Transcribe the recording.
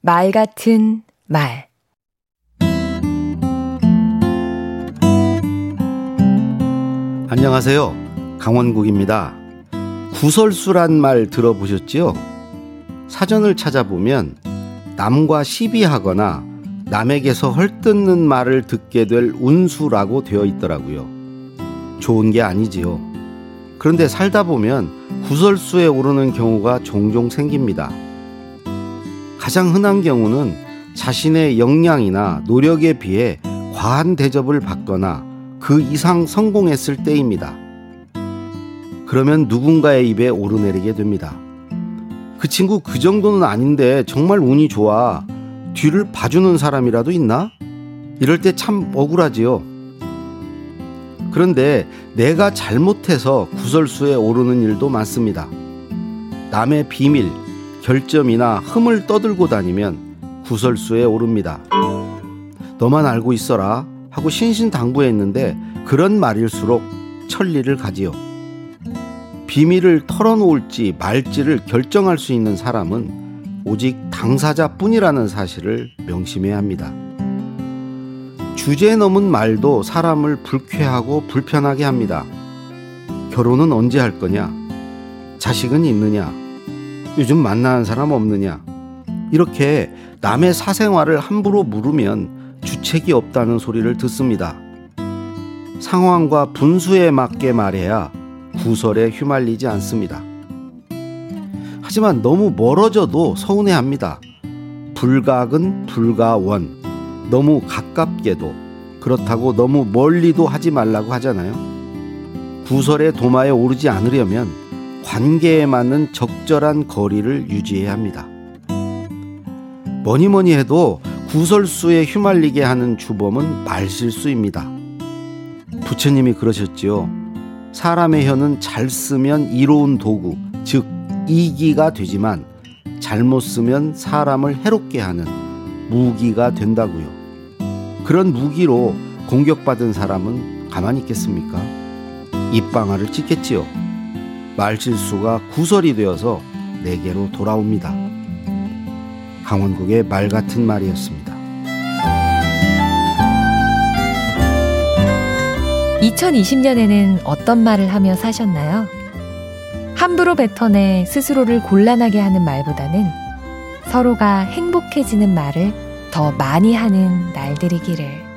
말 같은 말 안녕하세요. 강원국입니다. 구설수란 말 들어보셨지요? 사전을 찾아보면 남과 시비하거나 남에게서 헐뜯는 말을 듣게 될 운수라고 되어 있더라고요. 좋은 게 아니지요. 그런데 살다 보면 구설수에 오르는 경우가 종종 생깁니다. 가장 흔한 경우는 자신의 역량이나 노력에 비해 과한 대접을 받거나 그 이상 성공했을 때입니다. 그러면 누군가의 입에 오르내리게 됩니다. 그 친구 그 정도는 아닌데 정말 운이 좋아. 뒤를 봐주는 사람이라도 있나? 이럴 때 참 억울하지요. 그런데 내가 잘못해서 구설수에 오르는 일도 많습니다. 남의 비밀, 결점이나 흠을 떠들고 다니면 구설수에 오릅니다. 너만 알고 있어라 하고 신신당부했는데 그런 말일수록 천리를 가지요. 비밀을 털어놓을지 말지를 결정할 수 있는 사람은 오직 당사자뿐이라는 사실을 명심해야 합니다. 주제 넘은 말도 사람을 불쾌하고 불편하게 합니다. 결혼은 언제 할 거냐? 자식은 있느냐? 요즘 만나는 사람 없느냐? 이렇게 남의 사생활을 함부로 물으면 주책이 없다는 소리를 듣습니다. 상황과 분수에 맞게 말해야 구설에 휘말리지 않습니다. 하지만 너무 멀어져도 서운해합니다. 불각은 불가원. 너무 가깝게도 그렇다고 너무 멀리도 하지 말라고 하잖아요. 구설의 도마에 오르지 않으려면 관계에 맞는 적절한 거리를 유지해야 합니다. 뭐니 뭐니 해도 구설수에 휘말리게 하는 주범은 말실수입니다. 부처님이 그러셨지요. 사람의 혀는 잘 쓰면 이로운 도구, 즉 이기가 되지만 잘못 쓰면 사람을 해롭게 하는 무기가 된다고요. 그런 무기로 공격받은 사람은 가만히 있겠습니까? 입방아를 찍겠지요. 말실수가 구설이 되어서 내게로 돌아옵니다. 강원국의 말 같은 말이었습니다. 2020년에는 어떤 말을 하며 사셨나요? 함부로 뱉어내 스스로를 곤란하게 하는 말보다는 서로가 행복해지는 말을 더 많이 하는 날들이기를.